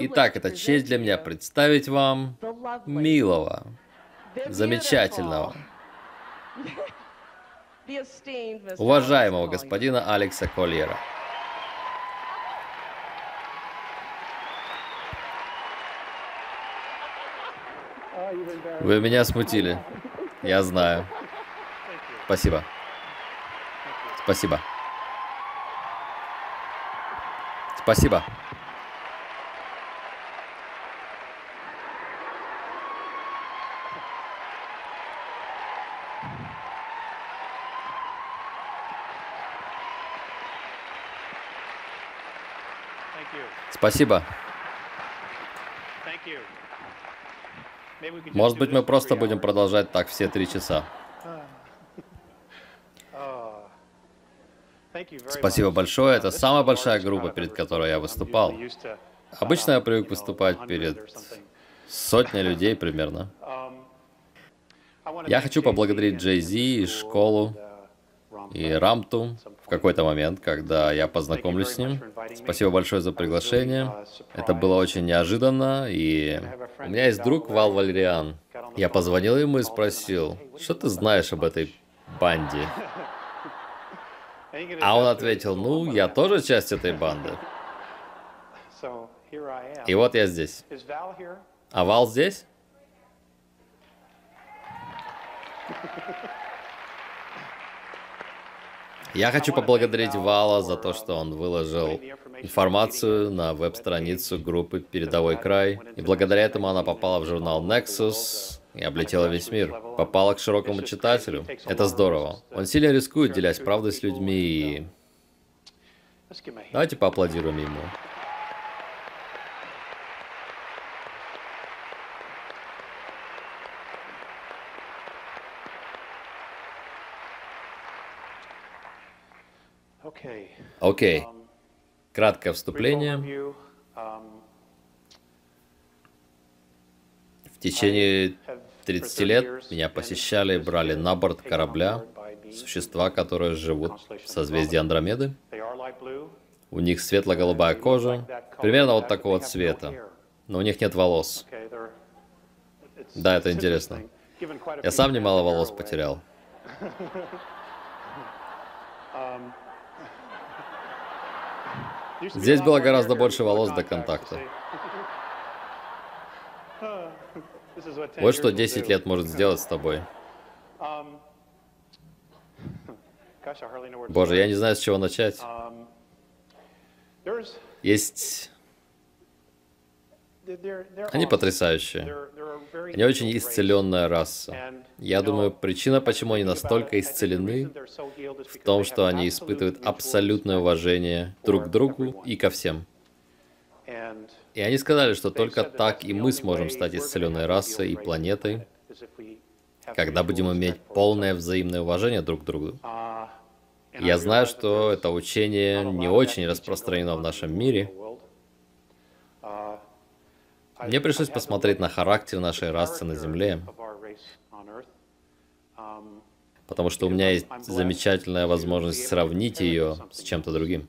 Итак, это честь для меня представить вам милого, замечательного, уважаемого господина Алекса Кольера. Вы меня смутили. Я знаю. Спасибо. Спасибо. Спасибо. Спасибо. Может быть, мы просто будем продолжать так все три часа. Спасибо большое. Это самая большая группа, перед которой я выступал. Обычно я привык выступать перед сотней людей примерно. Я хочу поблагодарить Джей Зи и школу, и Рамту какой-то момент, когда я познакомлюсь с ним. Спасибо большое за приглашение. Это было очень неожиданно, и у меня есть друг Вал Валериан. Я позвонил ему и спросил, что ты знаешь об этой банде? А он ответил, ну, я тоже часть этой банды. И вот я здесь. А Вал здесь? Я хочу поблагодарить Вала за то, что он выложил информацию на веб-страницу группы «Передовой край». И благодаря этому она попала в журнал Nexus и облетела весь мир. Попала к широкому читателю. Это здорово. Он сильно рискует, делясь правдой с людьми и... Давайте поаплодируем ему. Окей. Okay. Краткое вступление. В течение 30 лет меня посещали и брали на борт корабля существа, которые живут в созвездии Андромеды. У них светло-голубая кожа, примерно вот такого цвета, но у них нет волос. Да, это интересно. Я сам немало волос потерял. Здесь было гораздо больше волос до контакта. Вот что 10 лет может сделать с тобой. Боже, я не знаю, с чего начать. Есть... Они потрясающие. Они очень исцеленная раса. Я думаю, причина, почему они настолько исцелены, в том, что они испытывают абсолютное уважение друг к другу и ко всем. И они сказали, что только так и мы сможем стать исцеленной расой и планетой, когда будем иметь полное взаимное уважение друг к другу. Я знаю, что это учение не очень распространено в нашем мире, мне пришлось посмотреть на характер нашей расы на Земле, потому что у меня есть замечательная возможность сравнить ее с чем-то другим.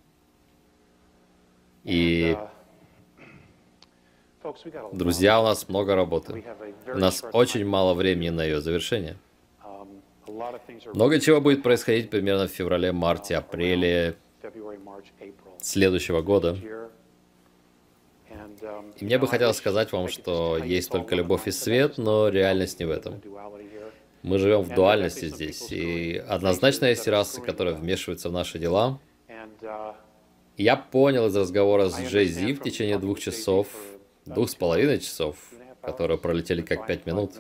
И, друзья, у нас много работы. У нас очень мало времени на ее завершение. Много чего будет происходить примерно в феврале, марте, апреле следующего года. И мне бы хотелось сказать вам, что есть только любовь и свет, но реальность не в этом. Мы живем в дуальности здесь, и однозначно есть расы, которые вмешиваются в наши дела. Я понял из разговора с Джей Зи в течение двух часов, двух с половиной часов, которые пролетели как пять минут.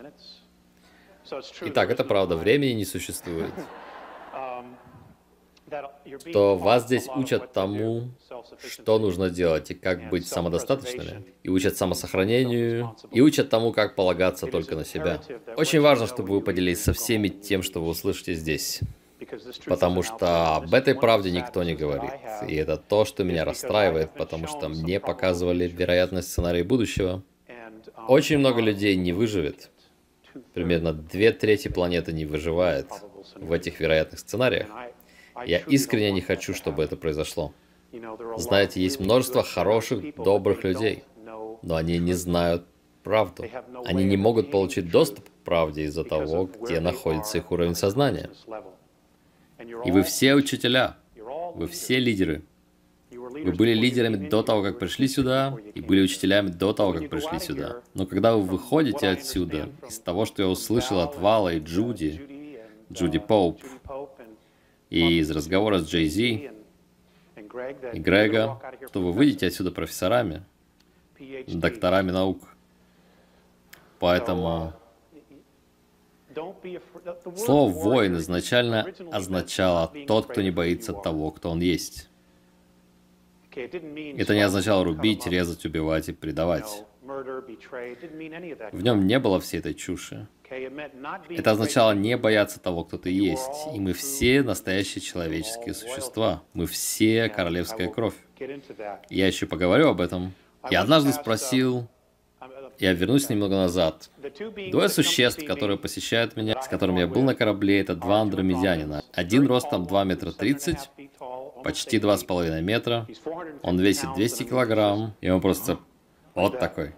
Итак, это правда, времени не существует то вас здесь учат тому, что нужно делать и как быть самодостаточными, и учат самосохранению, и учат тому, как полагаться только на себя. Очень важно, чтобы вы поделились со всеми тем, что вы услышите здесь. Потому что об этой правде никто не говорит. И это то, что меня расстраивает, потому что мне показывали вероятность сценария будущего. Очень много людей не выживет. Примерно две трети планеты не выживает в этих вероятных сценариях. Я искренне не хочу, чтобы это произошло. Знаете, есть множество хороших, добрых людей, но они не знают правду. Они не могут получить доступ к правде из-за того, где находится их уровень сознания. И вы все учителя, вы все лидеры. Вы были лидерами до того, как пришли сюда, и были учителями до того, как пришли сюда. Но когда вы выходите отсюда, из того, что я услышал от Вала и Джуди, Джуди Поуп, и из разговора с Джей Зи и Грега, то вы выйдете отсюда профессорами, докторами наук. Поэтому слово «воин» изначально означало «тот, кто не боится того, кто он есть». Это не означало рубить, резать, убивать и предавать. В нем не было всей этой чуши. Это означало не бояться того, кто ты есть. И мы все настоящие человеческие существа. Мы все королевская кровь. Я еще поговорю об этом. Я однажды спросил, я вернусь немного назад. Двое существ, которые посещают меня, с которыми я был на корабле, это два андромедянина. Один ростом 2 метра 30, почти 2,5 метра. Он весит 200 килограмм, и он просто вот такой.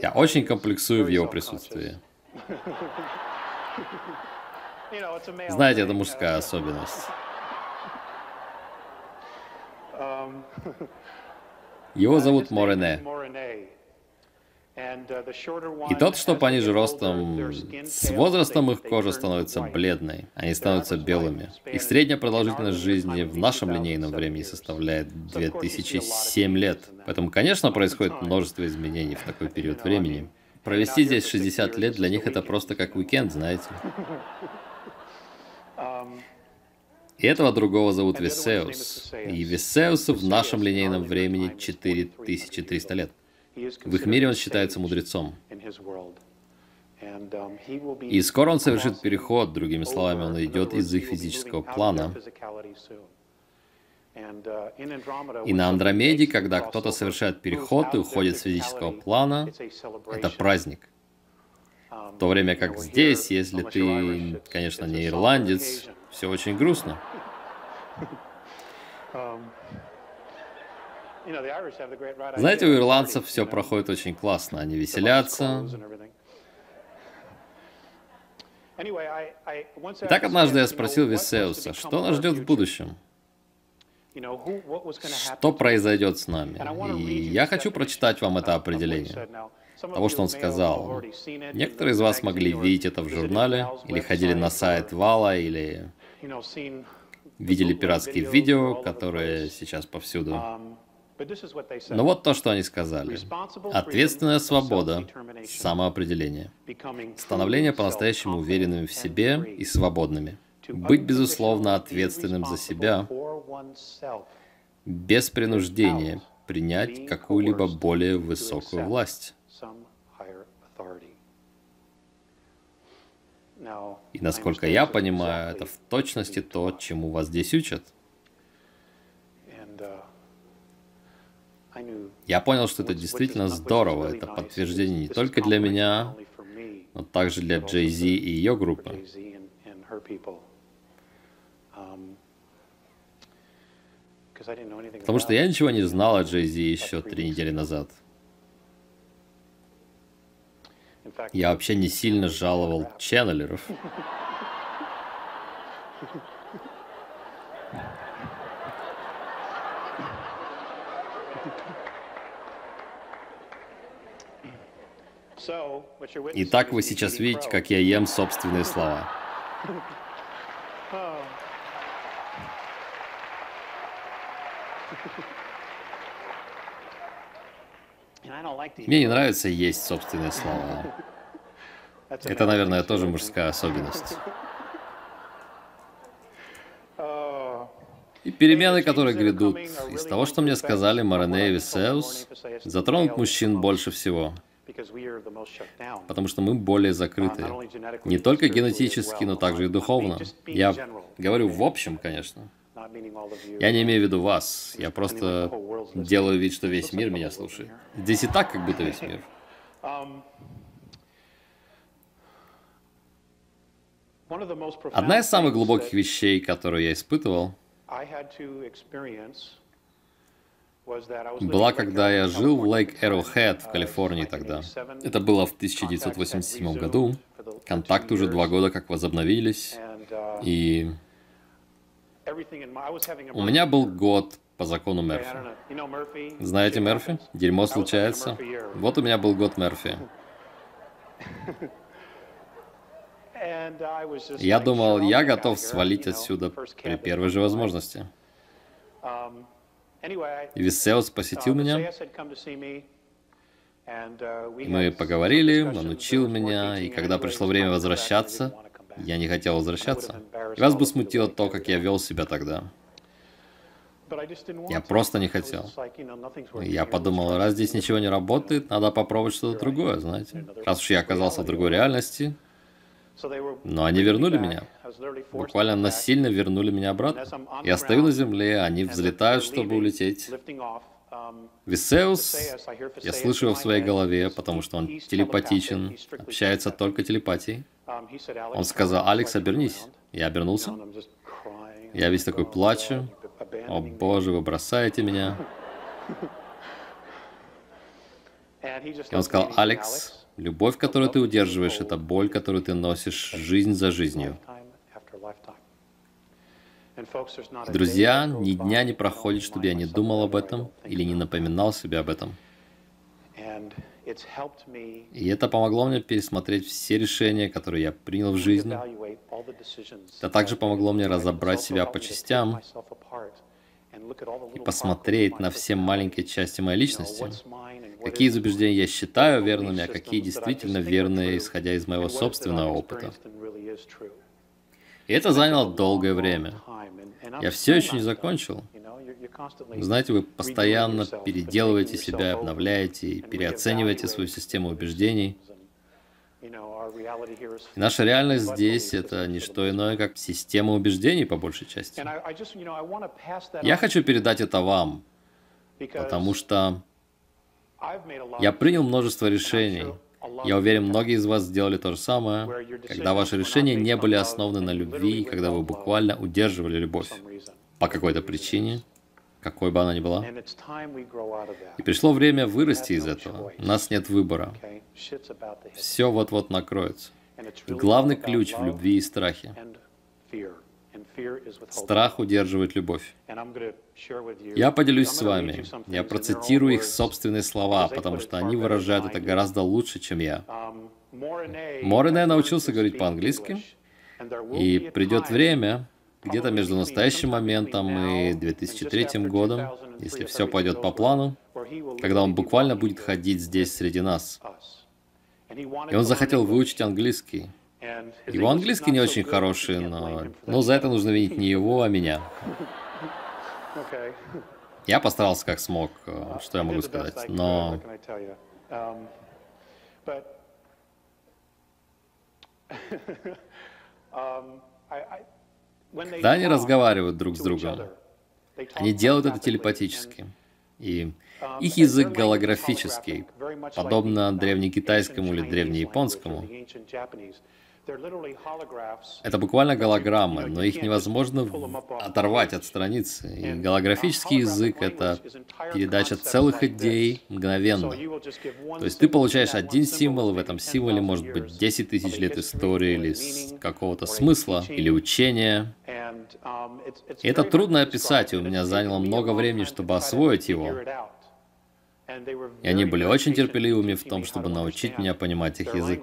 Я очень комплексую в его присутствии. Знаете, это мужская особенность. Его зовут Морене. И тот, что пониже ростом, с возрастом их кожа становится бледной, они становятся белыми. Их средняя продолжительность жизни в нашем линейном времени составляет 2007 лет. Поэтому, конечно, происходит множество изменений в такой период времени. Провести здесь 60 лет для них это просто как уикенд, знаете. И этого другого зовут Весеус. И Весеусу в нашем линейном времени 4300 лет. В их мире он считается мудрецом. И скоро он совершит переход, другими словами, он идет из их физического плана. И на Андромеде, когда кто-то совершает переход и уходит с физического плана, это праздник. В то время как здесь, если ты, конечно, не ирландец, все очень грустно. Знаете, у ирландцев все проходит очень классно. Они веселятся. так однажды я спросил Висеуса, что нас ждет в будущем? Что произойдет с нами? И я хочу прочитать вам это определение того, что он сказал. Некоторые из вас могли видеть это в журнале, или ходили на сайт Вала, или видели пиратские видео, которые сейчас повсюду. Но вот то, что они сказали. Ответственная свобода, самоопределение. Становление по-настоящему уверенными в себе и свободными. Быть, безусловно, ответственным за себя, без принуждения принять какую-либо более высокую власть. И насколько я понимаю, это в точности то, чему вас здесь учат. Я понял, что это действительно здорово. Это подтверждение не только для меня, но также для Джей Зи и ее группы. Потому что я ничего не знал о Джей Зи еще три недели назад. Я вообще не сильно жаловал ченнелеров. Итак, вы сейчас видите, как я ем собственные слова. Мне не нравится есть собственные слова. Это, наверное, тоже мужская особенность. И перемены, которые грядут, из того, что мне сказали Марене и Висеус, затронут мужчин больше всего. Потому что мы более закрыты. Не только генетически, но также и духовно. Я говорю в общем, конечно. Я не имею в виду вас. Я просто делаю вид, что весь мир меня слушает. Здесь и так, как будто весь мир. Одна из самых глубоких вещей, которую я испытывал, была, когда я жил в Лейк Arrowhead в Калифорнии тогда. Это было в 1987 году. Контакты уже два года как возобновились. И у меня был год по закону Мерфи. Знаете Мерфи? Дерьмо случается. Вот у меня был год Мерфи. Я думал, я готов свалить отсюда при первой же возможности. И Висеус посетил меня. Мы поговорили, он учил меня, и когда пришло время возвращаться, я не хотел возвращаться. Вас бы смутило то, как я вел себя тогда. Я просто не хотел. Я подумал, раз здесь ничего не работает, надо попробовать что-то другое, знаете. Раз уж я оказался в другой реальности, но они вернули меня. Буквально насильно вернули меня обратно. Я стою на земле, они взлетают, чтобы улететь. Висеус, я слышу его в своей голове, потому что он телепатичен, общается только телепатией. Он сказал, Алекс, обернись. Я обернулся. Я весь такой плачу. О боже, вы бросаете меня. И он сказал, Алекс, любовь, которую ты удерживаешь, это боль, которую ты носишь жизнь за жизнью. Друзья, ни дня не проходит, чтобы я не думал об этом или не напоминал себе об этом. И это помогло мне пересмотреть все решения, которые я принял в жизни. Это также помогло мне разобрать себя по частям и посмотреть на все маленькие части моей личности. Какие из убеждений я считаю верными, а какие действительно верные, исходя из моего собственного опыта. И это заняло долгое время. Я все еще не закончил. Знаете, вы постоянно переделываете себя, обновляете и переоцениваете свою систему убеждений. И наша реальность здесь — это не что иное, как система убеждений, по большей части. Я хочу передать это вам, потому что я принял множество решений. Я уверен, многие из вас сделали то же самое, когда ваши решения не были основаны на любви, и когда вы буквально удерживали любовь по какой-то причине, какой бы она ни была. И пришло время вырасти из этого. У нас нет выбора. Все вот-вот накроется. И главный ключ в любви и страхе. Страх удерживает любовь. Я поделюсь с вами. Я процитирую их собственные слова, потому что они выражают это гораздо лучше, чем я. Морене научился говорить по-английски, и придет время, где-то между настоящим моментом и 2003 годом, если все пойдет по плану, когда он буквально будет ходить здесь среди нас. И он захотел выучить английский. Его английский не очень хороший, но, но за это нужно винить не его, а меня. Я постарался как смог, э, что я могу сказать, но... Когда они разговаривают друг с другом, они делают это телепатически. И их язык голографический, подобно древнекитайскому или древнеяпонскому. Это буквально голограммы, но их невозможно оторвать от страницы. И голографический язык — это передача целых идей мгновенно. То есть ты получаешь один символ, и в этом символе может быть 10 тысяч лет истории или какого-то смысла, или учения. И это трудно описать, и у меня заняло много времени, чтобы освоить его. И они были очень терпеливыми в том, чтобы научить меня понимать их язык.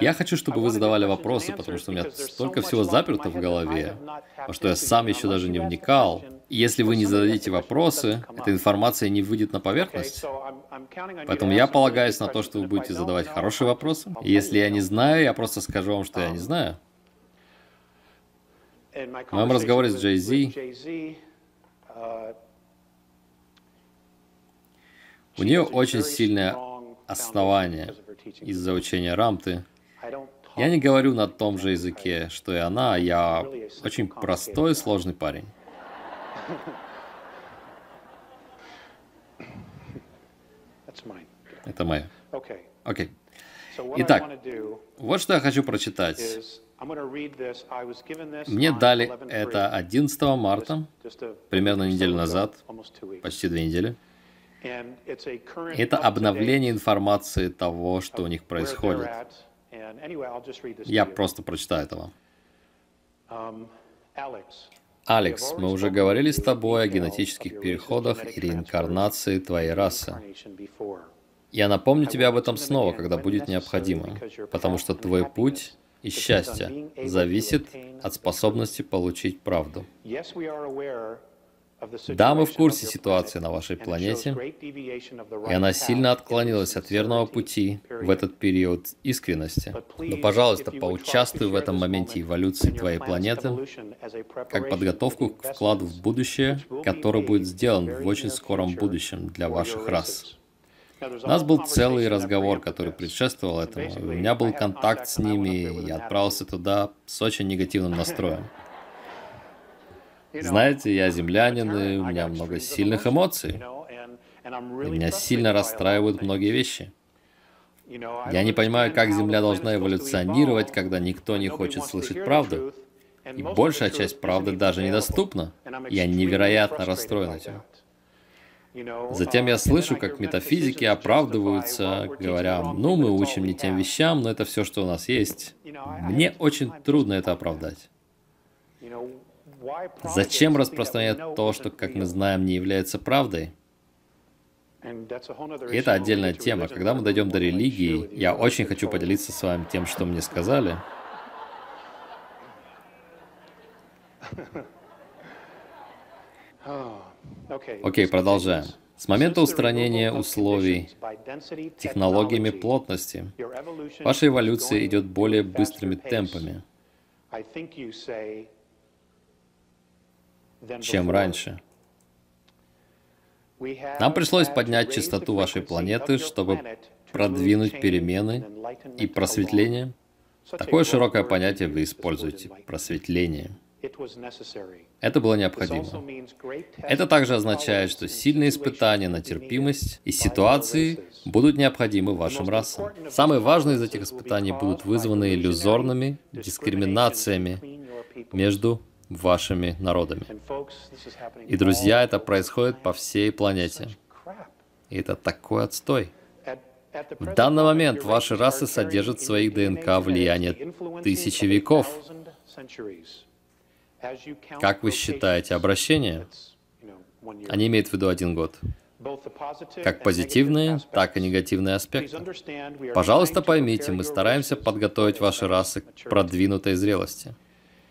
Я хочу, чтобы вы задавали вопросы, потому что у меня столько всего заперто в голове, во что я сам еще даже не вникал. И если вы не зададите вопросы, эта информация не выйдет на поверхность. Поэтому я полагаюсь на то, что вы будете задавать хорошие вопросы. И если я не знаю, я просто скажу вам, что я не знаю. В моем разговоре с Джей Зи у нее очень сильное основание из-за учения Рамты. Я не говорю на том же языке, что и она, я очень простой и сложный парень. Это мое. Окей. Итак, вот что я хочу прочитать. Мне дали это 11 марта, примерно неделю назад, почти две недели. Это обновление информации того, что у них происходит. Я просто прочитаю это вам. Um, Алекс, мы уже говорили с тобой о генетических переходах и реинкарнации твоей расы. Я напомню тебе об этом снова, когда будет необходимо, потому что твой путь и счастье зависит от способности получить правду. Да, мы в курсе ситуации на вашей планете, и она сильно отклонилась от верного пути в этот период искренности. Но, пожалуйста, поучаствуй в этом моменте эволюции твоей планеты как подготовку к вкладу в будущее, который будет сделан в очень скором будущем для ваших рас. У нас был целый разговор, который предшествовал этому. У меня был контакт с ними, и я отправился туда с очень негативным настроем. Знаете, я землянин, и у меня много сильных эмоций. И меня сильно расстраивают многие вещи. Я не понимаю, как Земля должна эволюционировать, когда никто не хочет слышать правду. И большая часть правды даже недоступна. Я невероятно расстроен этим. Затем я слышу, как метафизики оправдываются, говоря, ну, мы учим не тем вещам, но это все, что у нас есть. Мне очень трудно это оправдать. Зачем распространять то, что, как мы знаем, не является правдой? И это отдельная тема. Когда мы дойдем до религии, я очень хочу поделиться с вами тем, что мне сказали. Окей, продолжаем. С момента устранения условий технологиями плотности, ваша эволюция идет более быстрыми темпами, чем раньше. Нам пришлось поднять частоту вашей планеты, чтобы продвинуть перемены и просветление. Такое широкое понятие вы используете – просветление. Это было необходимо. Это также означает, что сильные испытания на терпимость и ситуации будут необходимы вашим расам. Самые важные из этих испытаний будут вызваны иллюзорными дискриминациями между вашими народами. И, друзья, это происходит по всей планете. И это такой отстой. В данный момент ваши расы содержат в своих ДНК влияние тысячи веков. Как вы считаете обращение? Они имеют в виду один год. Как позитивные, так и негативные аспекты. Пожалуйста, поймите, мы стараемся подготовить ваши расы к продвинутой зрелости.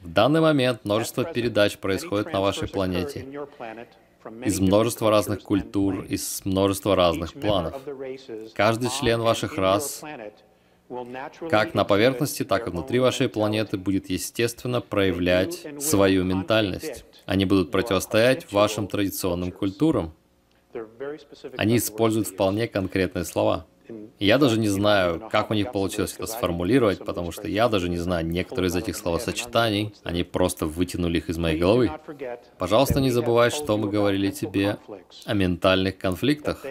В данный момент множество передач происходит на вашей планете из множества разных культур, из множества разных планов. Каждый член ваших рас как на поверхности, так и внутри вашей планеты будет естественно проявлять свою ментальность. Они будут противостоять вашим традиционным культурам. Они используют вполне конкретные слова. Я даже не знаю, как у них получилось это сформулировать, потому что я даже не знаю некоторые из этих словосочетаний. Они просто вытянули их из моей головы. Пожалуйста, не забывай, что мы говорили тебе о ментальных конфликтах,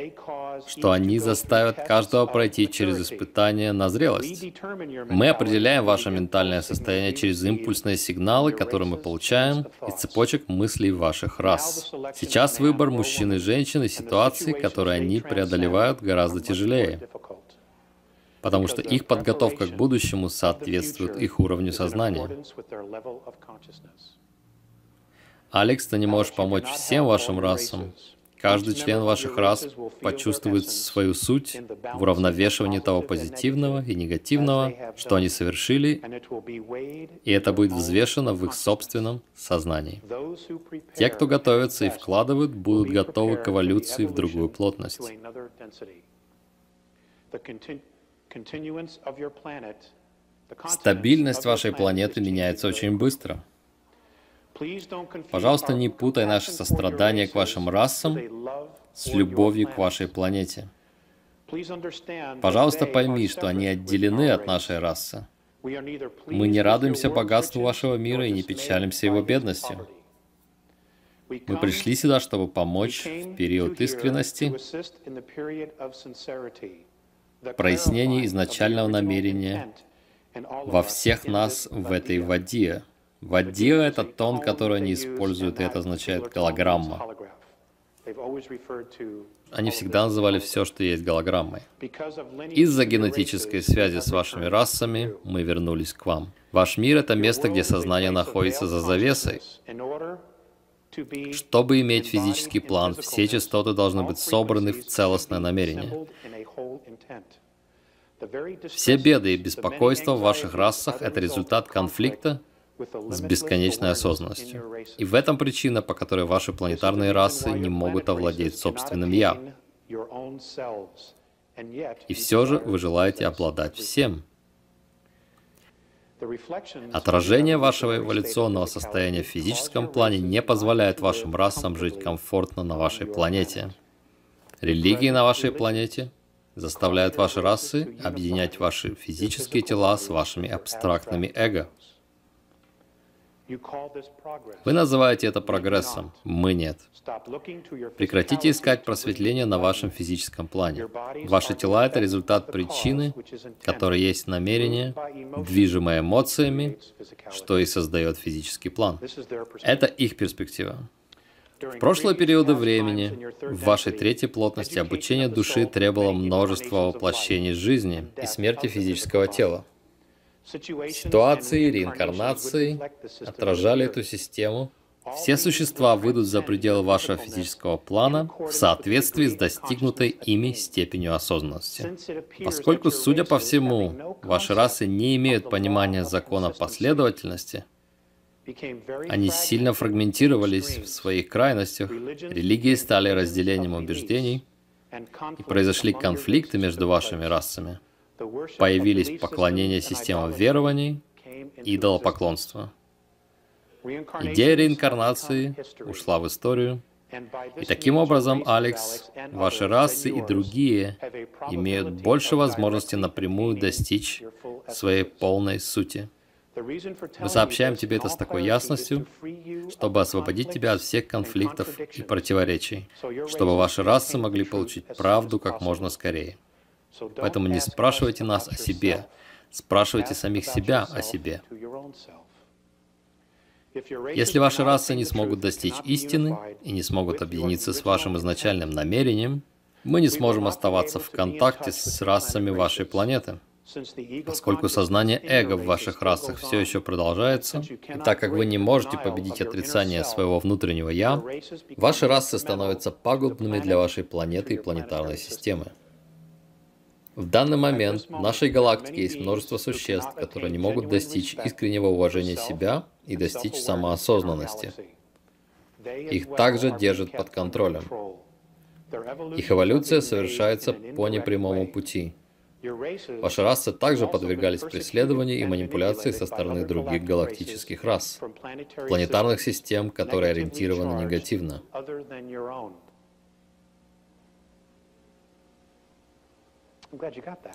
что они заставят каждого пройти через испытание на зрелость. Мы определяем ваше ментальное состояние через импульсные сигналы, которые мы получаем из цепочек мыслей ваших рас. Сейчас выбор мужчин и женщин и ситуации, которые они преодолевают, гораздо тяжелее потому что их подготовка к будущему соответствует их уровню сознания. Алекс, ты не можешь помочь всем вашим расам. Каждый член ваших рас почувствует свою суть в уравновешивании того позитивного и негативного, что они совершили, и это будет взвешено в их собственном сознании. Те, кто готовятся и вкладывают, будут готовы к эволюции в другую плотность. Стабильность вашей планеты меняется очень быстро. Пожалуйста, не путай наше сострадание к вашим расам с любовью к вашей планете. Пожалуйста, пойми, что они отделены от нашей расы. Мы не радуемся богатству вашего мира и не печалимся его бедностью. Мы пришли сюда, чтобы помочь в период искренности, прояснение изначального намерения во всех нас в этой воде. Вадия — это тон, который они используют, и это означает голограмма. Они всегда называли все, что есть голограммой. Из-за генетической связи с вашими расами мы вернулись к вам. Ваш мир — это место, где сознание находится за завесой. Чтобы иметь физический план, все частоты должны быть собраны в целостное намерение. Все беды и беспокойства в ваших расах — это результат конфликта с бесконечной осознанностью. И в этом причина, по которой ваши планетарные расы не могут овладеть собственным «я». И все же вы желаете обладать всем. Отражение вашего эволюционного состояния в физическом плане не позволяет вашим расам жить комфортно на вашей планете. Религии на вашей планете заставляют ваши расы объединять ваши физические тела с вашими абстрактными эго. Вы называете это прогрессом, мы нет. Прекратите искать просветление на вашем физическом плане. Ваши тела — это результат причины, которая есть намерение, движимое эмоциями, что и создает физический план. Это их перспектива. В прошлые периоды времени в вашей третьей плотности обучение души требовало множества воплощений жизни и смерти физического тела. Ситуации реинкарнации отражали эту систему. Все существа выйдут за пределы вашего физического плана в соответствии с достигнутой ими степенью осознанности. Поскольку, судя по всему, ваши расы не имеют понимания закона последовательности, они сильно фрагментировались в своих крайностях, религии стали разделением убеждений, и произошли конфликты между вашими расами появились поклонение системам верований, идолопоклонство. Идея реинкарнации ушла в историю, и таким образом, Алекс, ваши расы и другие имеют больше возможности напрямую достичь своей полной сути. Мы сообщаем тебе это с такой ясностью, чтобы освободить тебя от всех конфликтов и противоречий, чтобы ваши расы могли получить правду как можно скорее. Поэтому не спрашивайте нас о себе, спрашивайте самих себя о себе. Если ваши расы не смогут достичь истины и не смогут объединиться с вашим изначальным намерением, мы не сможем оставаться в контакте с расами вашей планеты. Поскольку сознание эго в ваших расах все еще продолжается, и так как вы не можете победить отрицание своего внутреннего «я», ваши расы становятся пагубными для вашей планеты и планетарной системы. В данный момент в нашей галактике есть множество существ, которые не могут достичь искреннего уважения себя и достичь самоосознанности. Их также держат под контролем. Их эволюция совершается по непрямому пути. Ваши расы также подвергались преследованию и манипуляции со стороны других галактических рас, планетарных систем, которые ориентированы негативно.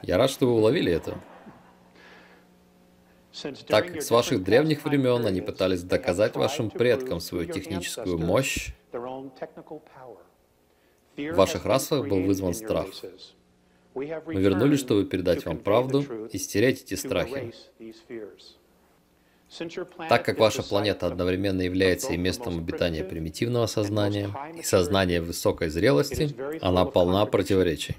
Я рад, что вы уловили это. Так как с ваших древних времен они пытались доказать вашим предкам свою техническую мощь, в ваших расах был вызван страх. Мы вернулись, чтобы передать вам правду и стереть эти страхи. Так как ваша планета одновременно является и местом обитания примитивного сознания, и сознания высокой зрелости, она полна противоречий.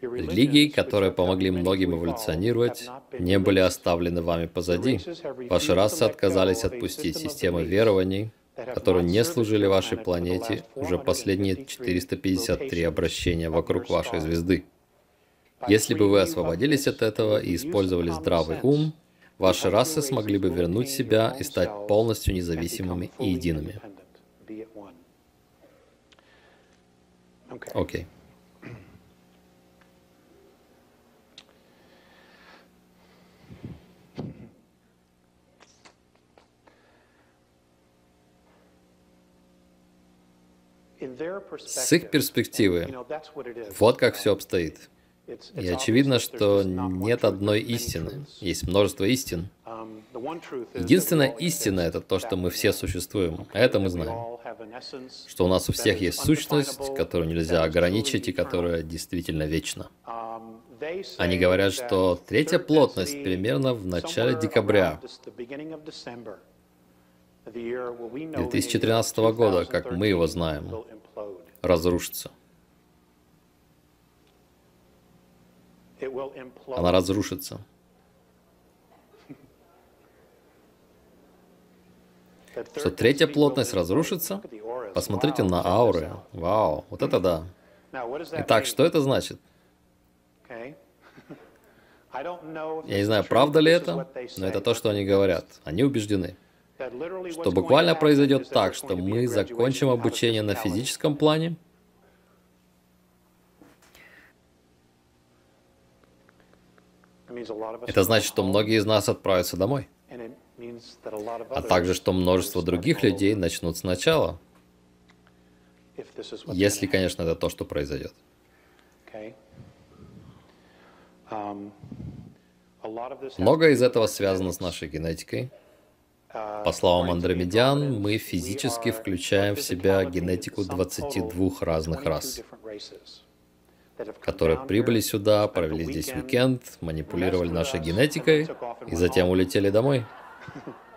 Религии, которые помогли многим эволюционировать, не были оставлены вами позади. Ваши расы отказались отпустить системы верований, которые не служили вашей планете уже последние 453 обращения вокруг вашей звезды. Если бы вы освободились от этого и использовали здравый ум, ваши расы смогли бы вернуть себя и стать полностью независимыми и едиными. Окей. Okay. С их перспективы, вот как все обстоит. И очевидно, что нет одной истины, есть множество истин. Um, Единственная истина — это то, что мы все существуем. Это мы знаем. Что у нас у всех есть сущность, которую нельзя ограничить и которая действительно вечна. Um, Они говорят, что третья плотность примерно в начале декабря 2013 года, как мы его знаем, разрушится. Она разрушится. Что третья плотность разрушится? Посмотрите на ауры. Вау, вот это да. Итак, что это значит? Я не знаю, правда ли это, но это то, что они говорят. Они убеждены, что буквально произойдет так, что мы закончим обучение на физическом плане, Это значит, что многие из нас отправятся домой. А также, что множество других людей начнут сначала. Если, конечно, это то, что произойдет. Um, Многое из этого связано с нашей генетикой. По словам Андромедиан, мы физически включаем в себя генетику 22 разных рас, которые прибыли сюда, провели здесь уикенд, манипулировали нашей генетикой и затем улетели домой.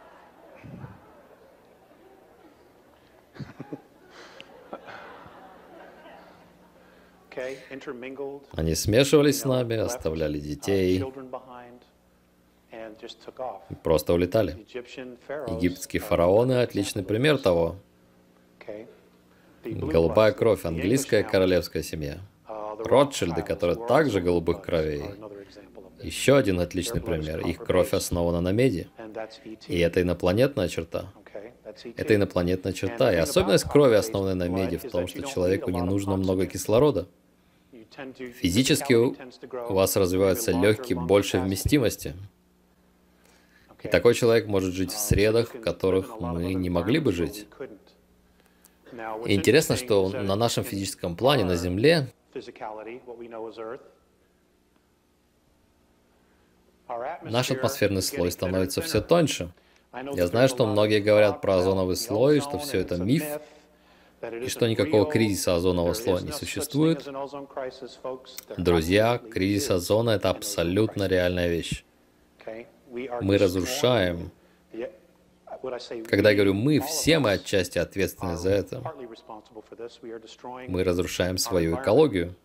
Они смешивались с нами, оставляли детей просто улетали. Египетские фараоны – отличный пример того. Голубая кровь, английская королевская семья. Ротшильды, которые также голубых кровей. Еще один отличный пример. Их кровь основана на меди. И это инопланетная черта. Это инопланетная черта. И особенность крови, основанной на меди, в том, что человеку не нужно много кислорода. Физически у вас развиваются легкие большей вместимости. И такой человек может жить в средах, в которых мы не могли бы жить. И интересно, что на нашем физическом плане, на Земле, наш атмосферный слой становится все тоньше. Я знаю, что многие говорят про озоновый слой, что все это миф, и что никакого кризиса озонового слоя не существует. Друзья, кризис озона – это абсолютно реальная вещь. Мы разрушаем. Когда я говорю «мы», все мы отчасти ответственны за это. Мы разрушаем свою экологию.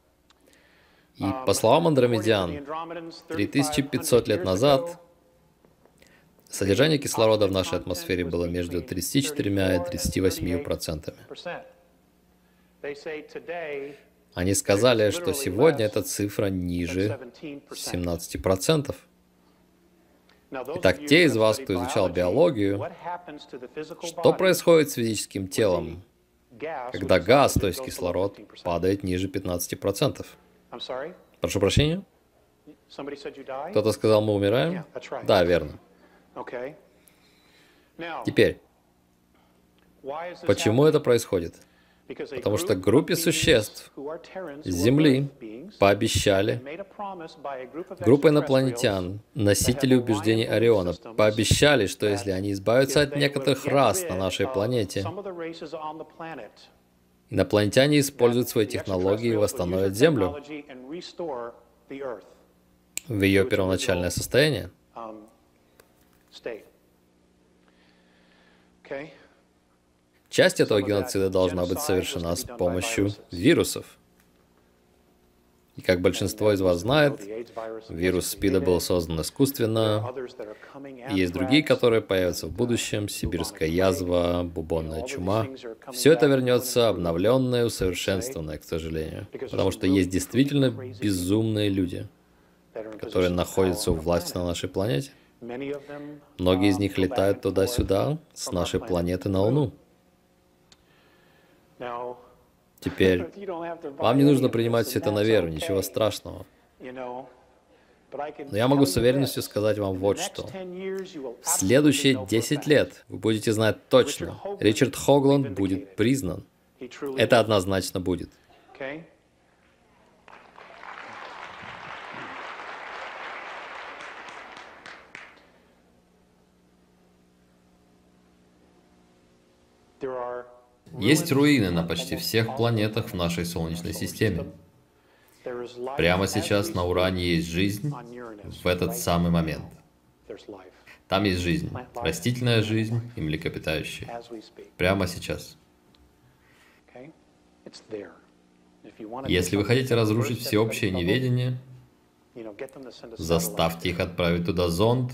И по словам Андромедиан, 3500 лет назад Содержание кислорода в нашей атмосфере было между 34 и 38 процентами. Они сказали, что сегодня эта цифра ниже 17 процентов. Итак, те из вас, кто изучал биологию, что происходит с физическим телом, когда газ, то есть кислород, падает ниже 15 процентов? Прошу прощения? Кто-то сказал, мы умираем? Да, верно. Теперь, почему это происходит? Потому что группе существ с Земли пообещали, группа инопланетян, носители убеждений Ориона, пообещали, что если они избавятся от некоторых рас на нашей планете, инопланетяне используют свои технологии и восстановят Землю в ее первоначальное состояние. Часть этого геноцида должна быть совершена с помощью вирусов. И как большинство из вас знает, вирус СПИДа был создан искусственно. И есть другие, которые появятся в будущем. Сибирская язва, бубонная чума. Все это вернется обновленное, усовершенствованное, к сожалению. Потому что есть действительно безумные люди, которые находятся у власти на нашей планете. Многие из них летают туда-сюда, с нашей планеты на Луну. Теперь, вам не нужно принимать все это на веру, ничего страшного. Но я могу с уверенностью сказать вам вот что. В следующие 10 лет вы будете знать точно, Ричард Хогланд будет признан. Это однозначно будет. Есть руины на почти всех планетах в нашей Солнечной системе. Прямо сейчас на Уране есть жизнь в этот самый момент. Там есть жизнь, растительная жизнь и млекопитающая. Прямо сейчас. Если вы хотите разрушить всеобщее неведение, заставьте их отправить туда зонд.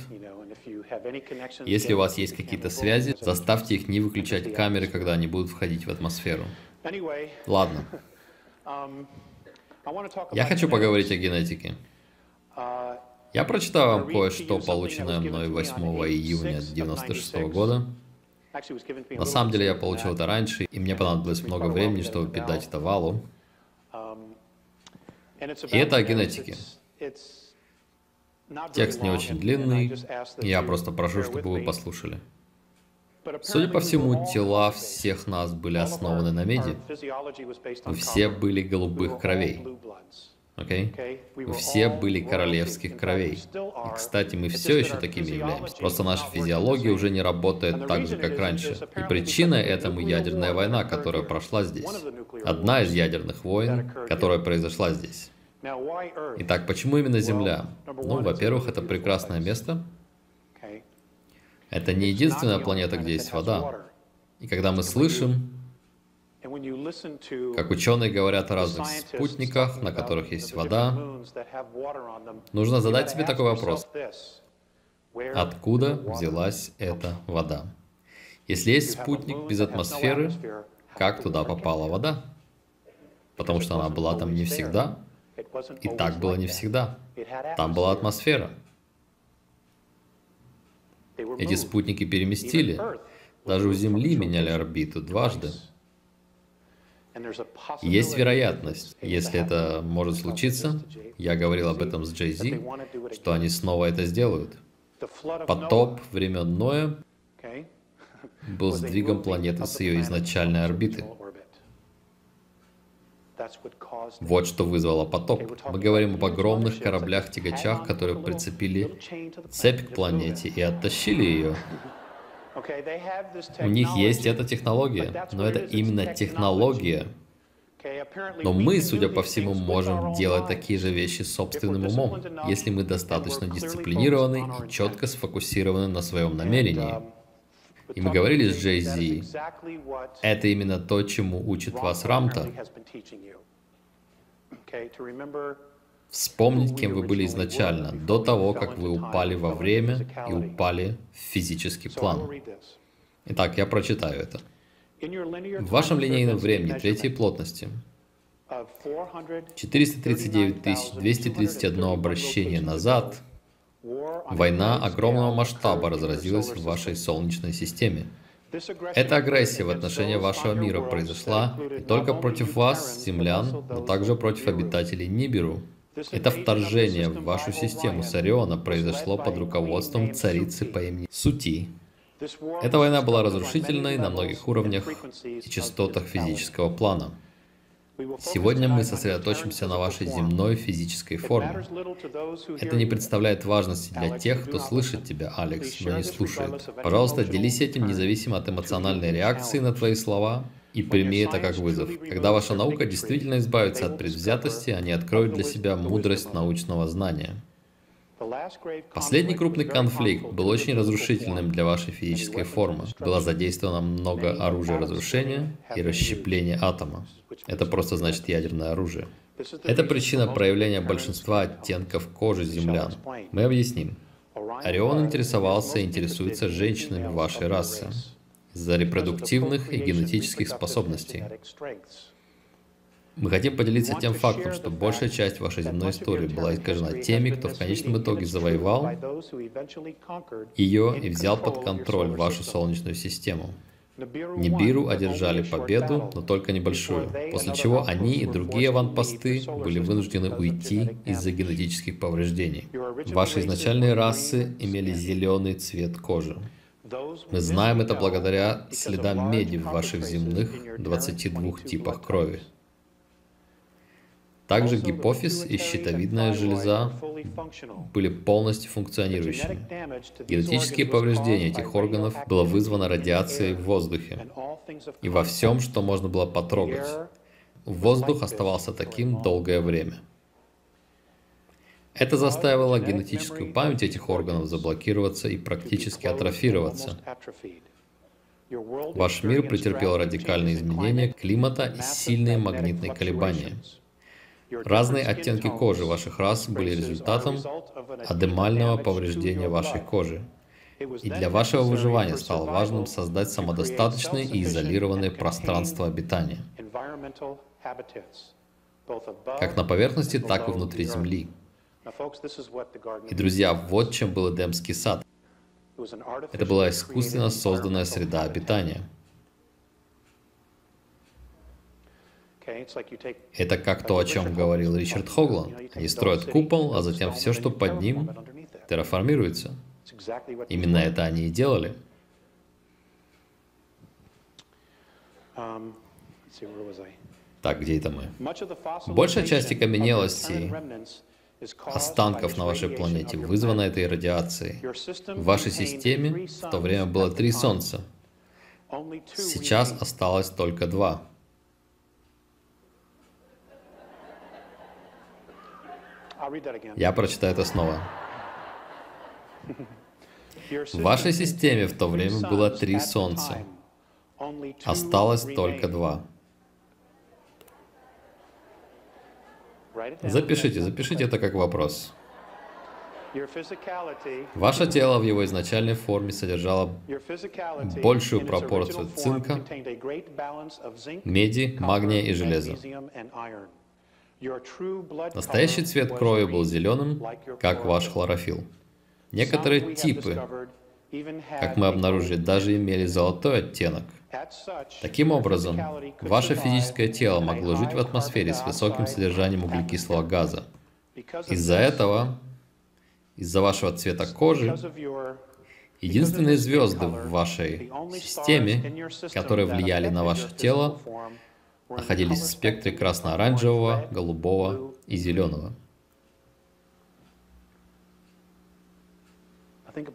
Если у вас есть какие-то связи, заставьте их не выключать камеры, когда они будут входить в атмосферу. Ладно. Я хочу поговорить о генетике. Я прочитал вам кое-что, полученное мной 8 июня 1996 года. На самом деле я получил это раньше, и мне понадобилось много времени, чтобы передать это валу. И это о генетике. Текст не очень длинный, я просто прошу, чтобы вы послушали. Судя по всему, тела всех нас были основаны на меди. Мы все были голубых кровей. Окей? Okay? Мы все были королевских кровей. И, кстати, мы все еще такими являемся. Просто наша физиология уже не работает так же, как раньше. И причина этому ядерная война, которая прошла здесь. Одна из ядерных войн, которая произошла здесь. Итак, почему именно Земля? Ну, во-первых, это прекрасное место. Это не единственная планета, где есть вода. И когда мы слышим как ученые говорят о разных спутниках, на которых есть вода, нужно задать себе такой вопрос. Откуда взялась эта вода? Если есть спутник без атмосферы, как туда попала вода? Потому что она была там не всегда. И так было не всегда. Там была атмосфера. Эти спутники переместили. Даже у Земли меняли орбиту дважды. Есть вероятность, если это может случиться, я говорил об этом с Джей Зи, что они снова это сделают. Потоп времен Ноя был сдвигом планеты с ее изначальной орбиты. Вот что вызвало потоп. Мы говорим об огромных кораблях-тягачах, которые прицепили цепь к планете и оттащили ее. У них есть эта технология, но это именно технология. Но мы, судя по всему, можем делать такие же вещи собственным умом, если мы достаточно дисциплинированы и четко сфокусированы на своем намерении. И мы говорили с Джей Зи, это именно то, чему учит вас Рамта. Вспомнить, кем вы были изначально, до того, как вы упали во время и упали в физический план. Итак, я прочитаю это. В вашем линейном времени третьей плотности 439 231 обращение назад война огромного масштаба разразилась в вашей Солнечной системе. Эта агрессия в отношении вашего мира произошла не только против вас, землян, но также против обитателей Ниберу, это вторжение в вашу систему Сариона произошло под руководством царицы по имени Сути. Эта война была разрушительной на многих уровнях и частотах физического плана. Сегодня мы сосредоточимся на вашей земной физической форме. Это не представляет важности для тех, кто слышит тебя, Алекс, но не слушает. Пожалуйста, делись этим независимо от эмоциональной реакции на твои слова и прими это как вызов. Когда ваша наука действительно избавится от предвзятости, они откроют для себя мудрость научного знания. Последний крупный конфликт был очень разрушительным для вашей физической формы. Было задействовано много оружия разрушения и расщепления атома. Это просто значит ядерное оружие. Это причина проявления большинства оттенков кожи землян. Мы объясним. Орион интересовался и интересуется женщинами вашей расы из-за репродуктивных и генетических способностей. Мы хотим поделиться тем фактом, что большая часть вашей земной истории была искажена теми, кто в конечном итоге завоевал ее и взял под контроль вашу Солнечную систему. Нибиру одержали победу, но только небольшую, после чего они и другие аванпосты были вынуждены уйти из-за генетических повреждений. Ваши изначальные расы имели зеленый цвет кожи. Мы знаем это благодаря следам меди в ваших земных 22 типах крови. Также гипофиз и щитовидная железа были полностью функционирующими. Генетические повреждения этих органов было вызвано радиацией в воздухе и во всем, что можно было потрогать. Воздух оставался таким долгое время. Это заставило генетическую память этих органов заблокироваться и практически атрофироваться. Ваш мир претерпел радикальные изменения климата и сильные магнитные колебания. Разные оттенки кожи ваших рас были результатом адемального повреждения вашей кожи. И для вашего выживания стало важным создать самодостаточное и изолированное пространство обитания, как на поверхности, так и внутри Земли. И, друзья, вот чем был Эдемский сад. Это была искусственно созданная среда обитания. Это как то, о чем говорил Ричард Хогланд. Они строят купол, а затем все, что под ним, терраформируется. Именно это они и делали. Так, где это мы? Большая часть окаменелостей, останков на вашей планете вызвана этой радиацией. В вашей системе в то время было три Солнца. Сейчас осталось только два. Я прочитаю это снова. В вашей системе в то время было три Солнца. Осталось только два. Запишите, запишите это как вопрос. Ваше тело в его изначальной форме содержало большую пропорцию цинка, меди, магния и железа. Настоящий цвет крови был зеленым, как ваш хлорофилл. Некоторые типы, как мы обнаружили, даже имели золотой оттенок. Таким образом, ваше физическое тело могло жить в атмосфере с высоким содержанием углекислого газа. Из-за этого, из-за вашего цвета кожи, единственные звезды в вашей системе, которые влияли на ваше тело, находились в спектре красно-оранжевого, голубого и зеленого.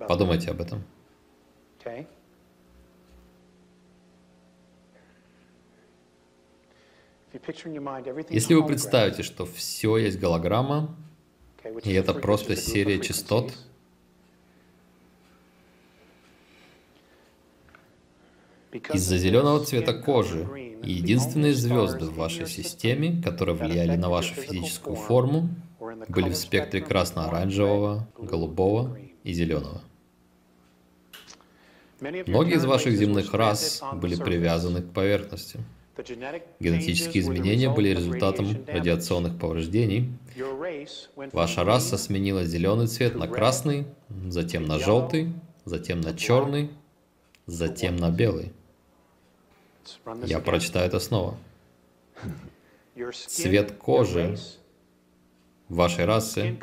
Подумайте об этом. Если вы представите, что все есть голограмма, и это просто серия частот, из-за зеленого цвета кожи единственные звезды в вашей системе, которые влияли на вашу физическую форму, были в спектре красно-оранжевого, голубого и зеленого. Многие из ваших земных рас были привязаны к поверхности. Генетические изменения были результатом радиационных повреждений. Ваша раса сменила зеленый цвет на красный, затем на желтый, затем на черный, затем на белый. Я прочитаю это снова. Цвет кожи вашей расы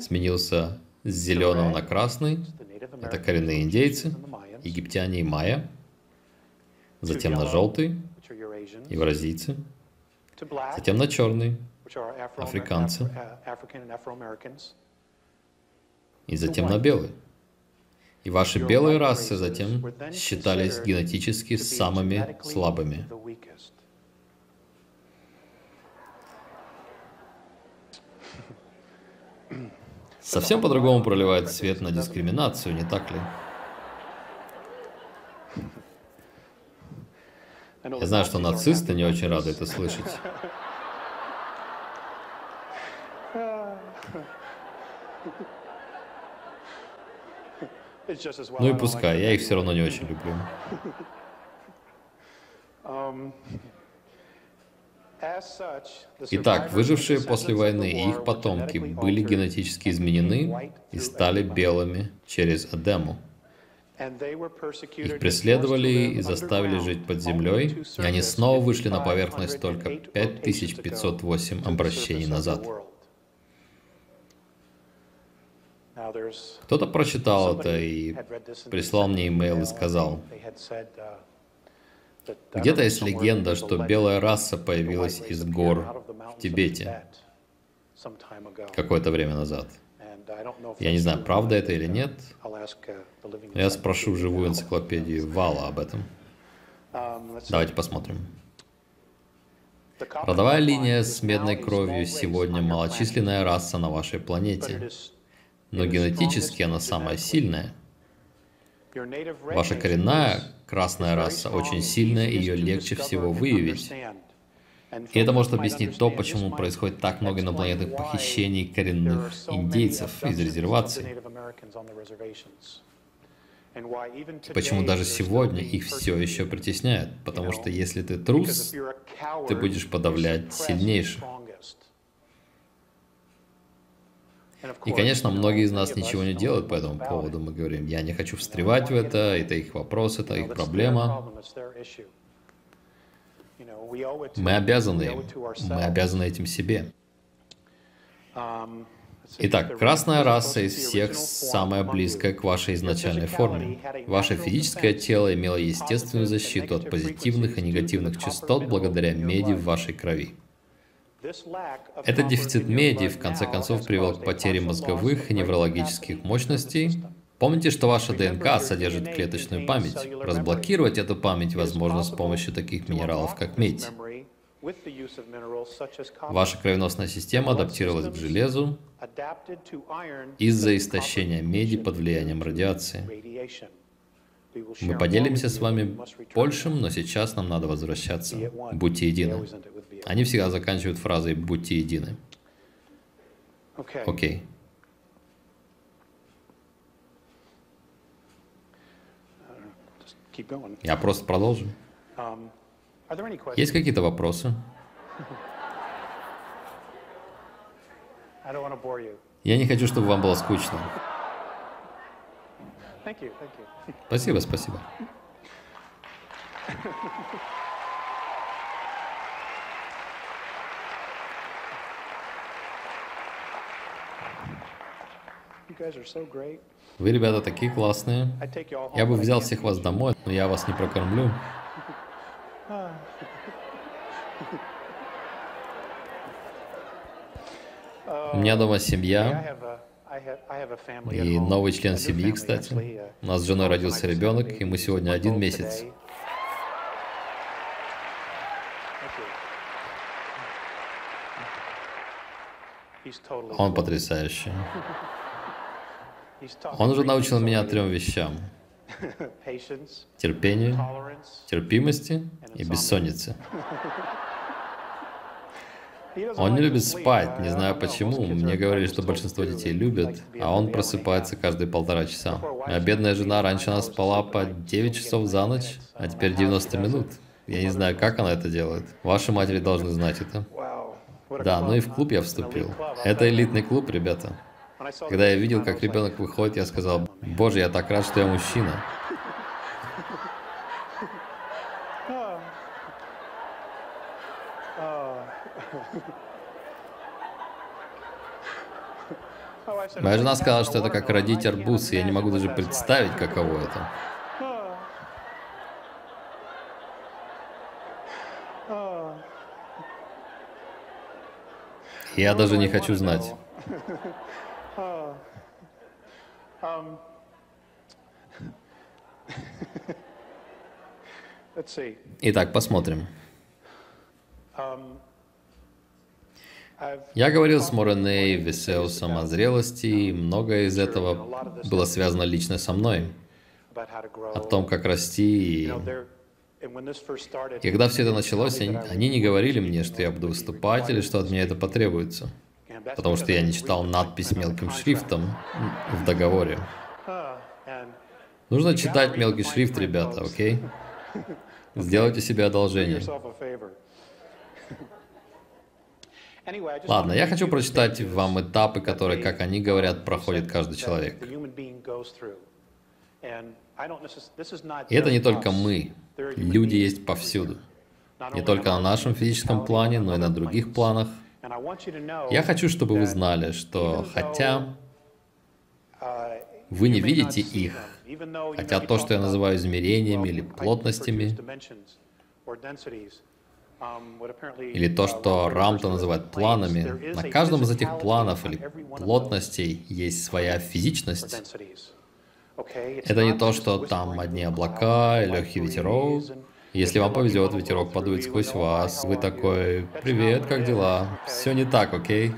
сменился с зеленого на красный. Это коренные индейцы, египтяне и майя. Затем на желтый, евразийцы. Затем на черный, африканцы. И затем на белый. И ваши белые расы затем считались генетически самыми слабыми. Совсем по-другому проливает свет на дискриминацию, не так ли? Я знаю, что нацисты не очень рады это слышать. Ну и пускай, я их все равно не очень люблю. Итак, выжившие после войны и их потомки были генетически изменены и стали белыми через Адему. Их преследовали и заставили жить под землей, и они снова вышли на поверхность только 5508 обращений назад. Кто-то прочитал это и прислал мне имейл и сказал, где-то есть легенда, что белая раса появилась из гор в Тибете какое-то время назад. Я не знаю, правда это или нет. Я спрошу живую энциклопедию Вала об этом. Давайте посмотрим. Родовая линия с медной кровью сегодня малочисленная раса на вашей планете, но генетически она самая сильная. Ваша коренная красная раса очень сильная, и ее легче всего выявить. И это может объяснить то, почему происходит так много инопланетных похищений коренных индейцев из резерваций. Почему даже сегодня их все еще притесняют? Потому что если ты трус, ты будешь подавлять сильнейших. И, конечно, многие из нас ничего не делают по этому поводу. Мы говорим, я не хочу встревать в это, это их вопрос, это их проблема. Мы обязаны им, мы обязаны этим себе. Итак, красная раса из всех самая близкая к вашей изначальной форме. Ваше физическое тело имело естественную защиту от позитивных и негативных частот благодаря меди в вашей крови. Этот дефицит меди в конце концов привел к потере мозговых и неврологических мощностей. Помните, что ваша ДНК содержит клеточную память. Разблокировать эту память возможно с помощью таких минералов, как медь. Ваша кровеносная система адаптировалась к железу из-за истощения меди под влиянием радиации. Мы поделимся с вами большим, но сейчас нам надо возвращаться. Будьте едины. Они всегда заканчивают фразой «будьте едины». Окей. Я просто продолжу. Um, есть какие-то вопросы? Я не хочу, чтобы вам было скучно. Спасибо, спасибо. Вы, ребята, такие классные. Я бы взял всех вас домой, но я вас не прокормлю. У меня дома семья, и новый член семьи, кстати. У нас с женой родился ребенок, мы сегодня один месяц. Он потрясающий. Он уже научил меня трем вещам. Терпению, терпимости и бессоннице. Он не любит спать, не знаю почему. Мне говорили, что большинство детей любят, а он просыпается каждые полтора часа. Моя бедная жена раньше она спала по 9 часов за ночь, а теперь 90 минут. Я не знаю, как она это делает. Ваши матери должны знать это. Да, ну и в клуб я вступил. Это элитный клуб, ребята. Когда я видел, как ребенок выходит, я сказал, боже, я так рад, что я мужчина. Моя жена сказала, что это как родить арбуз, и я не могу даже представить, каково это. Я даже не хочу знать. Итак, посмотрим. Я говорил с Мореней Весеусом о зрелости, и многое из этого было связано лично со мной. О том, как расти. И... когда все это началось, они не говорили мне, что я буду выступать или что от меня это потребуется. Потому что я не читал надпись мелким шрифтом в договоре. Нужно читать мелкий шрифт, ребята, окей? Сделайте себе одолжение. Ладно, я хочу прочитать вам этапы, которые, как они говорят, проходит каждый человек. И это не только мы. Люди есть повсюду. Не только на нашем физическом плане, но и на других планах. Я хочу, чтобы вы знали, что хотя вы не видите их, хотя то, что я называю измерениями или плотностями, или то, что Рамта называет планами, на каждом из этих планов или плотностей есть своя физичность. Это не то, что там одни облака и легкий ветерок, Если вам повезет, ветерок подует сквозь вас, вы такой, привет, как дела? Все не так, окей?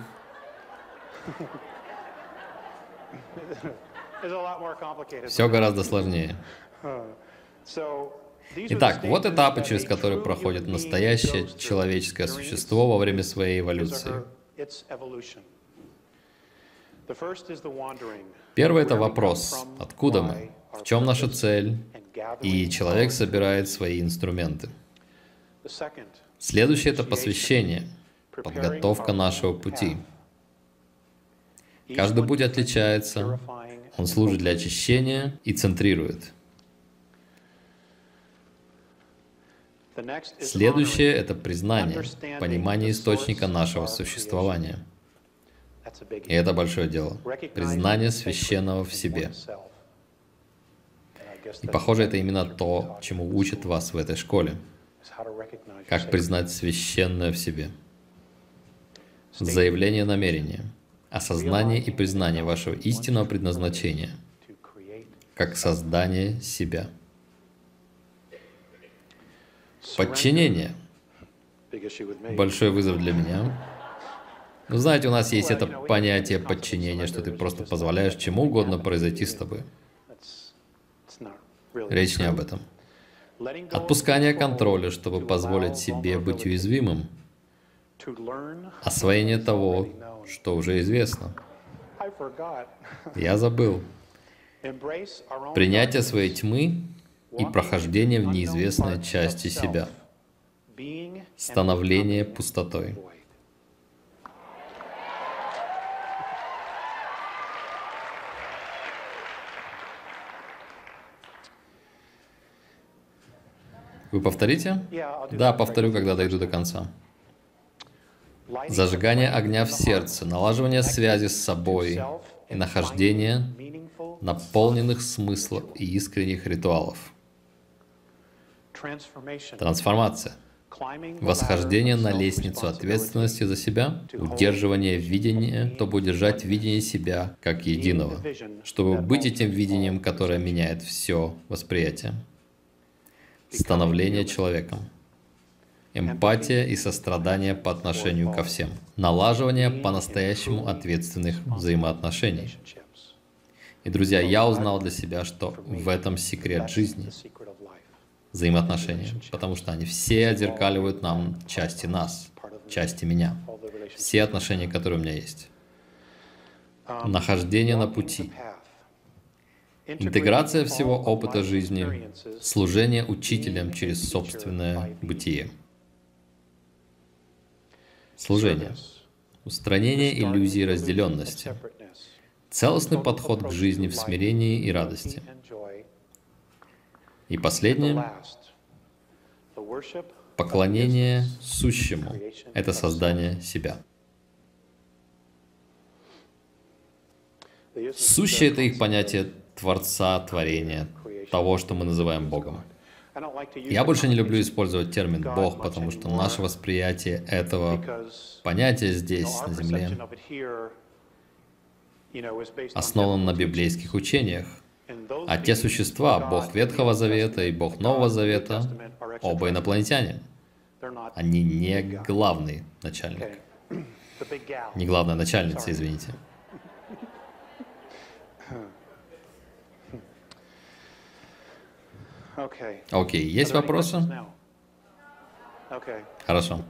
Все гораздо сложнее. Итак, вот этапы, через которые проходит настоящее человеческое существо во время своей эволюции. Первый — это вопрос, откуда мы, в чем наша цель, и человек собирает свои инструменты. Следующее — это посвящение, подготовка нашего пути. Каждый путь отличается, он служит для очищения и центрирует. Следующее — это признание, понимание источника нашего существования. И это большое дело. Признание священного в себе. И похоже, это именно то, чему учат вас в этой школе. Как признать священное в себе. Заявление намерения. Осознание и признание вашего истинного предназначения. Как создание себя. Подчинение. Большой вызов для меня. Ну, знаете, у нас есть это понятие подчинения, что ты просто позволяешь чему угодно произойти с тобой. Речь не об этом. Отпускание контроля, чтобы позволить себе быть уязвимым. Освоение того, что уже известно. Я забыл. Принятие своей тьмы и прохождение в неизвестной части себя. Становление пустотой. Вы повторите? Да, повторю, когда дойду до конца. Зажигание огня в сердце, налаживание связи с собой и нахождение наполненных смыслов и искренних ритуалов. Трансформация. Восхождение на лестницу ответственности за себя, удерживание видения, чтобы удержать видение себя как единого, чтобы быть этим видением, которое меняет все восприятие становление человеком. Эмпатия и сострадание по отношению ко всем. Налаживание по-настоящему ответственных взаимоотношений. И, друзья, я узнал для себя, что в этом секрет жизни. Взаимоотношения. Потому что они все отзеркаливают нам части нас, части меня. Все отношения, которые у меня есть. Нахождение на пути. Интеграция всего опыта жизни, служение учителем через собственное бытие. Служение. Устранение иллюзии разделенности. Целостный подход к жизни в смирении и радости. И последнее — поклонение сущему. Это создание себя. Сущее — это их понятие Творца, творения, того, что мы называем Богом. Я больше не люблю использовать термин «Бог», потому что наше восприятие этого понятия здесь, на Земле, основано на библейских учениях. А те существа, Бог Ветхого Завета и Бог Нового Завета, оба инопланетяне. Они не главный начальник. Не главная начальница, извините. Окей, есть вопросы? Хорошо.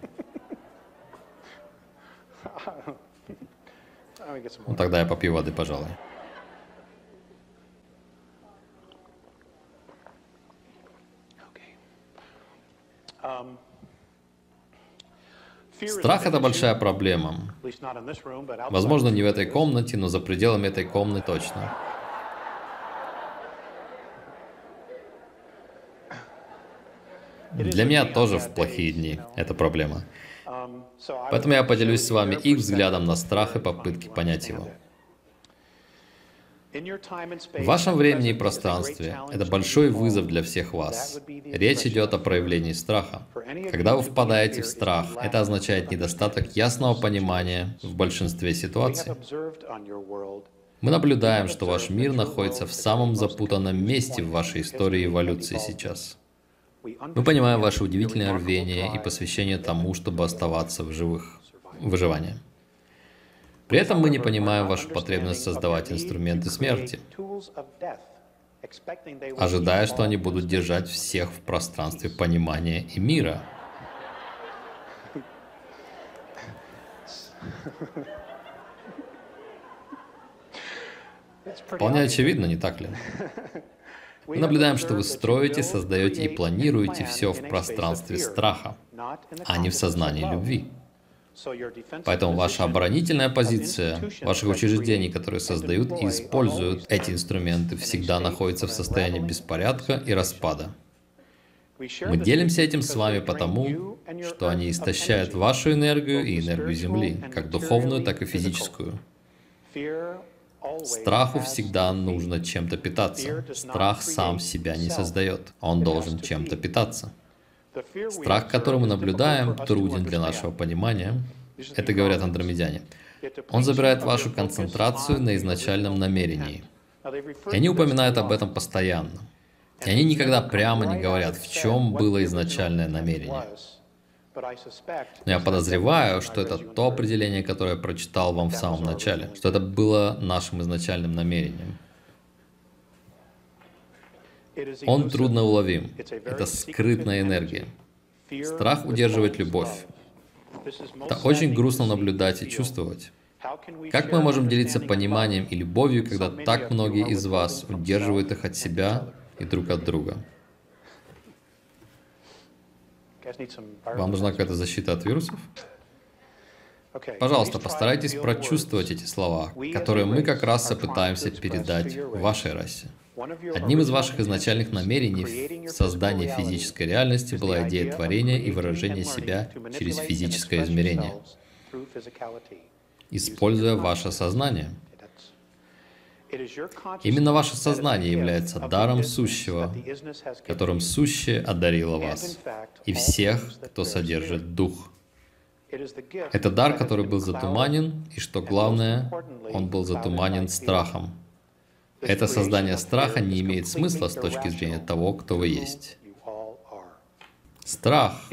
Ну, тогда я попью воды, пожалуй. Um, Страх — это большая проблема. Возможно, не в этой комнате, но за пределами этой комнаты точно. Для меня тоже в плохие дни это проблема. Поэтому я поделюсь с вами их взглядом на страх и попытки понять его. В вашем времени и пространстве это большой вызов для всех вас. Речь идет о проявлении страха. Когда вы впадаете в страх, это означает недостаток ясного понимания в большинстве ситуаций. Мы наблюдаем, что ваш мир находится в самом запутанном месте в вашей истории эволюции сейчас. Мы понимаем ваше удивительное рвение и посвящение тому, чтобы оставаться в живых. Выживание. При этом мы не понимаем вашу потребность создавать инструменты смерти, ожидая, что они будут держать всех в пространстве понимания и мира. Вполне очевидно, не так ли? Мы наблюдаем, что вы строите, создаете и планируете все в пространстве страха, а не в сознании любви. Поэтому ваша оборонительная позиция ваших учреждений, которые создают и используют эти инструменты, всегда находится в состоянии беспорядка и распада. Мы делимся этим с вами потому, что они истощают вашу энергию и энергию Земли, как духовную, так и физическую. Страху всегда нужно чем-то питаться. Страх сам себя не создает. Он должен чем-то питаться. Страх, который мы наблюдаем, труден для нашего понимания. Это говорят андромедяне. Он забирает вашу концентрацию на изначальном намерении. И они упоминают об этом постоянно. И они никогда прямо не говорят, в чем было изначальное намерение. Но я подозреваю, что это то определение, которое я прочитал вам в самом начале, что это было нашим изначальным намерением. Он трудно уловим. Это скрытная энергия. Страх удерживает любовь. Это очень грустно наблюдать и чувствовать. Как мы можем делиться пониманием и любовью, когда так многие из вас удерживают их от себя и друг от друга? Вам нужна какая-то защита от вирусов? Пожалуйста, постарайтесь прочувствовать эти слова, которые мы как раз и пытаемся передать вашей расе. Одним из ваших изначальных намерений в создании физической реальности была идея творения и выражения себя через физическое измерение, используя ваше сознание. Именно ваше сознание является даром сущего, которым сущее одарило вас и всех, кто содержит дух. Это дар, который был затуманен, и что главное, он был затуманен страхом. Это создание страха не имеет смысла с точки зрения того, кто вы есть. Страх.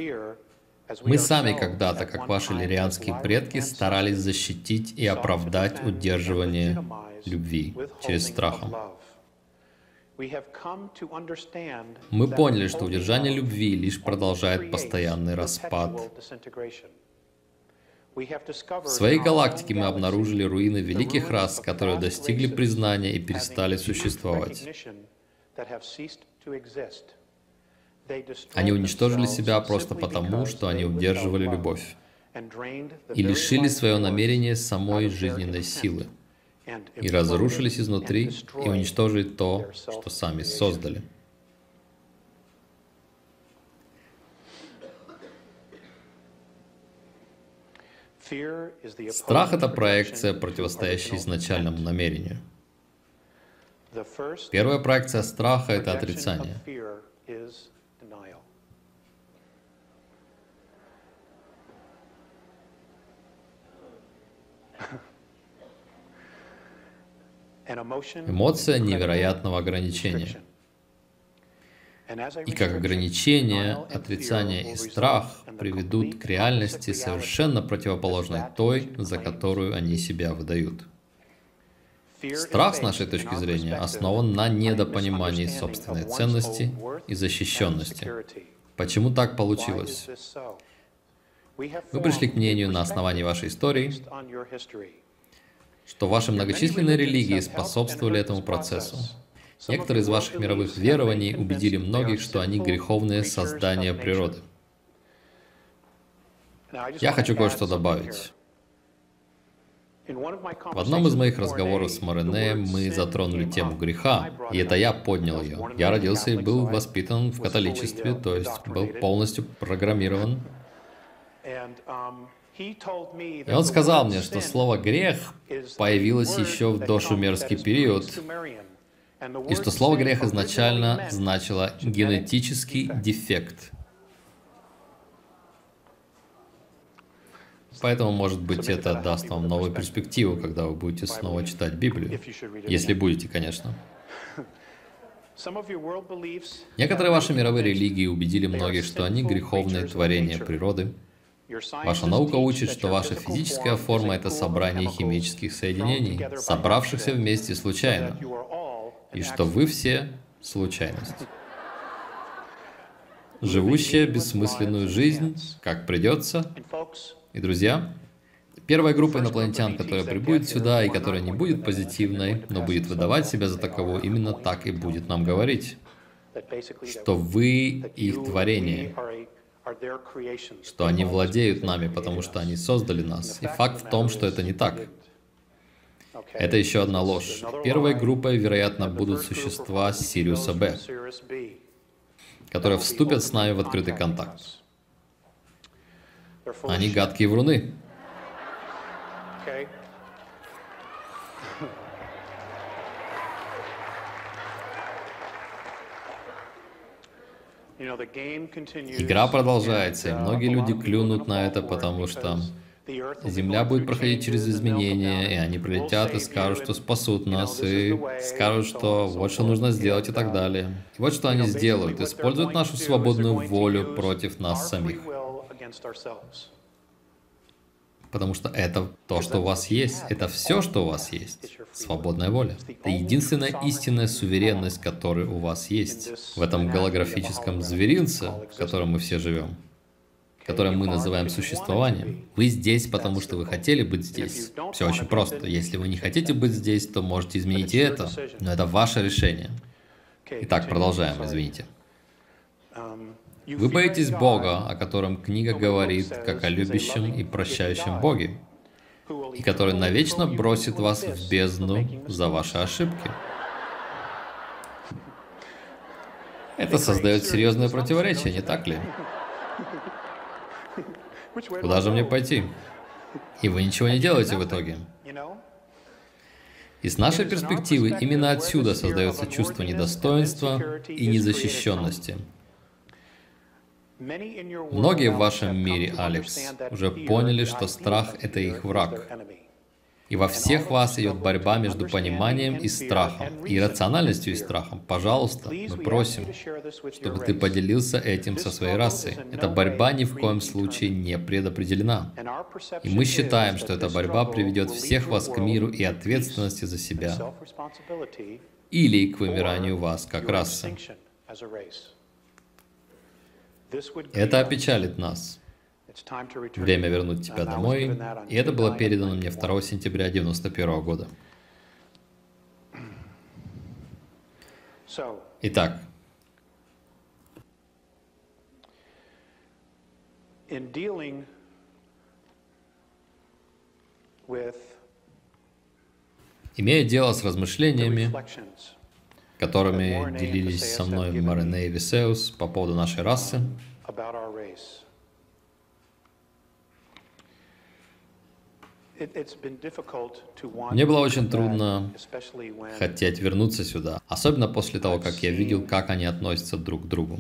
Мы сами когда-то, как ваши лирианские предки, старались защитить и оправдать удерживание любви через страхом. Мы поняли, что удержание любви лишь продолжает постоянный распад. В своей галактике мы обнаружили руины великих рас, которые достигли признания и перестали существовать. Они уничтожили себя просто потому, что они удерживали любовь и лишили свое намерение самой жизненной силы и разрушились изнутри и уничтожили то, что сами создали. Страх — это проекция, противостоящая изначальному намерению. Первая проекция страха — это отрицание. Эмоция невероятного ограничения. И как ограничение, отрицание и страх приведут к реальности совершенно противоположной той, за которую они себя выдают. Страх, с нашей точки зрения, основан на недопонимании собственной ценности и защищенности. Почему так получилось? Мы пришли к мнению на основании вашей истории, что ваши многочисленные религии способствовали этому процессу. Некоторые из ваших мировых верований убедили многих, что они греховные создания природы. Я хочу кое-что добавить. В одном из моих разговоров с Моренеем мы затронули тему греха, и это я поднял ее. Я родился и был воспитан в католичестве, то есть был полностью программирован. И он сказал мне, что слово «грех» появилось еще в дошумерский период, и что слово грех изначально значило генетический дефект. Поэтому, может быть, это даст вам новую перспективу, когда вы будете снова читать Библию. Если будете, конечно. Некоторые ваши мировые религии убедили многих, что они греховные творения природы. Ваша наука учит, что ваша физическая форма — это собрание химических соединений, собравшихся вместе случайно, и что вы все — случайность живущая бессмысленную жизнь, как придется. И, друзья, первая группа инопланетян, которая прибудет сюда и которая не будет позитивной, но будет выдавать себя за таковую, именно так и будет нам говорить, что вы их творение, что они владеют нами, потому что они создали нас. И факт в том, что это не так. Это еще одна ложь. Первой группой, вероятно, будут существа Сириуса Б которые вступят с нами в открытый контакт. Они гадкие вруны. Игра продолжается, и многие люди клюнут на это, потому что Земля будет проходить через изменения, и они прилетят и скажут, что спасут нас, и скажут, что вот что нужно сделать и так далее. И вот что они сделают, используют нашу свободную волю против нас самих. Потому что это то, что у вас есть. Это все, что у вас есть. Свободная воля. Это единственная истинная суверенность, которая у вас есть. В этом голографическом зверинце, в котором мы все живем которое мы называем существованием. Вы здесь, потому что вы хотели быть здесь. Все очень просто. Если вы не хотите быть здесь, то можете изменить и это. Но это ваше решение. Итак, продолжаем, извините. Вы боитесь Бога, о котором книга говорит, как о любящем и прощающем Боге, и который навечно бросит вас в бездну за ваши ошибки. Это создает серьезное противоречие, не так ли? Куда же мне пойти? И вы ничего не делаете в итоге. И с нашей перспективы именно отсюда создается чувство недостоинства и незащищенности. Многие в вашем мире, Алекс, уже поняли, что страх — это их враг. И во всех вас идет борьба между пониманием и страхом, и рациональностью и страхом. Пожалуйста, мы просим, чтобы ты поделился этим со своей расой. Эта борьба ни в коем случае не предопределена. И мы считаем, что эта борьба приведет всех вас к миру и ответственности за себя, или к вымиранию вас как расы. Это опечалит нас. Время вернуть тебя домой. И это было передано мне 2 сентября 1991 года. Итак, имея дело с размышлениями, которыми делились со мной Марине и Висеус по поводу нашей расы, Мне было очень трудно хотеть вернуться сюда, особенно после того, как я видел, как они относятся друг к другу.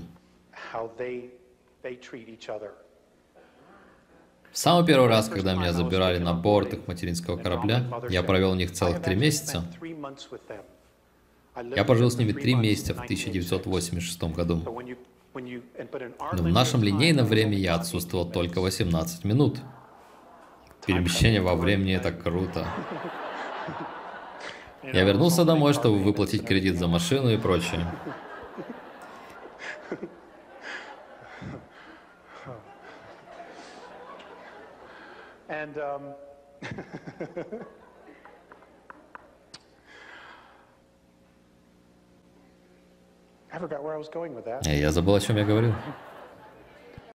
В самый первый раз, когда меня забирали на борт их материнского корабля, я провел у них целых три месяца. Я пожил с ними три месяца в 1986 году. Но в нашем линейном времени я отсутствовал только 18 минут. Перемещение во времени — это круто. Я вернулся домой, чтобы выплатить кредит за машину и прочее. Um, я забыл, о чем я говорил.